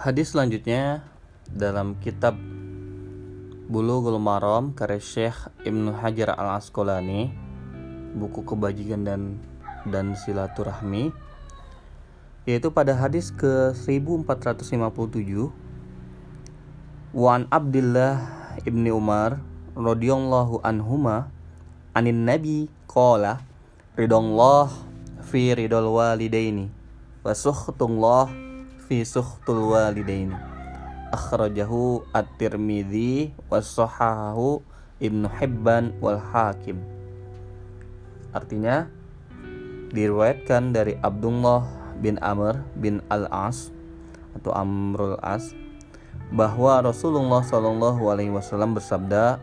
Hadis selanjutnya dalam kitab Bulughul Maram karya Syekh Ibnu Hajar Al Asqalani buku kebajikan dan dan silaturahmi yaitu pada hadis ke 1457 Wan Abdullah ibni Umar radhiyallahu anhuma anin nabi qala ridallah fi ridal walidaini wa fi sukhtul walidaini akhrajahu at-Tirmidzi wa sahahahu Ibnu Hibban wal Hakim. Artinya diriwayatkan dari Abdullah bin Amr bin Al-As atau Amrul As bahwa Rasulullah Shallallahu alaihi wasallam bersabda,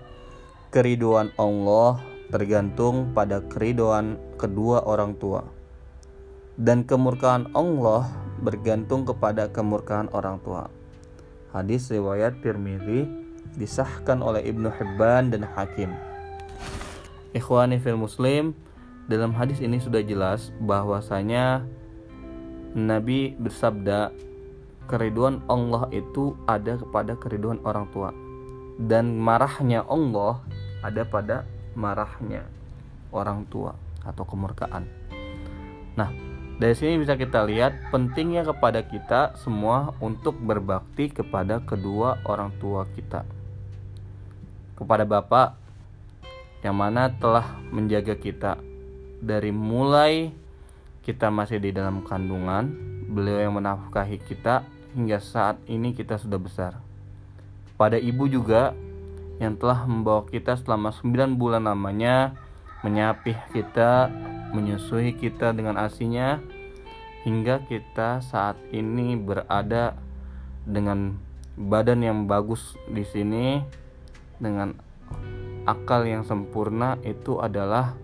"Keriduan Allah tergantung pada keriduan kedua orang tua." Dan kemurkaan Allah bergantung kepada kemurkaan orang tua. Hadis riwayat Tirmidzi disahkan oleh Ibnu Hibban dan Hakim. Ikhwani fil Muslim, dalam hadis ini sudah jelas bahwasanya Nabi bersabda keriduan Allah itu ada kepada keriduan orang tua dan marahnya Allah ada pada marahnya orang tua atau kemurkaan. Nah, dari sini bisa kita lihat pentingnya kepada kita semua untuk berbakti kepada kedua orang tua kita. Kepada Bapak yang mana telah menjaga kita dari mulai kita masih di dalam kandungan, beliau yang menafkahi kita hingga saat ini kita sudah besar. Pada ibu juga yang telah membawa kita selama 9 bulan lamanya, menyapih kita, menyusui kita dengan asinya hingga kita saat ini berada dengan badan yang bagus di sini dengan akal yang sempurna itu adalah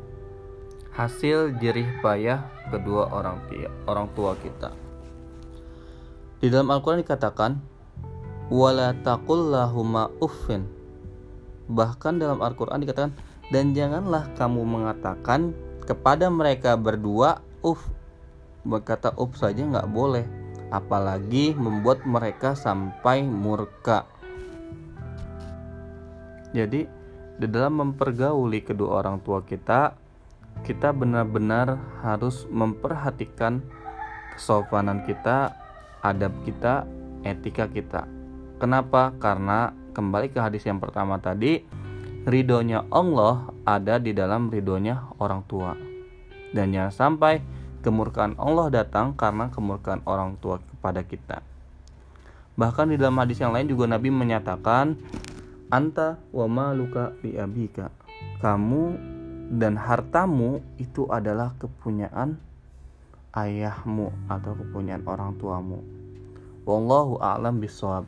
hasil jerih payah kedua orang tua orang tua kita. Di dalam Al-Qur'an dikatakan wala taqullahuma uffin. Bahkan dalam Al-Qur'an dikatakan dan janganlah kamu mengatakan kepada mereka berdua uff berkata up saja nggak boleh apalagi membuat mereka sampai murka. Jadi di dalam mempergauli kedua orang tua kita kita benar-benar harus memperhatikan kesopanan kita adab kita etika kita. Kenapa? Karena kembali ke hadis yang pertama tadi ridhonya Allah ada di dalam ridhonya orang tua dan jangan sampai kemurkaan Allah datang karena kemurkaan orang tua kepada kita. Bahkan di dalam hadis yang lain juga Nabi menyatakan anta wa maluka bi abika. Kamu dan hartamu itu adalah kepunyaan ayahmu atau kepunyaan orang tuamu. Wallahu a'lam bishawab.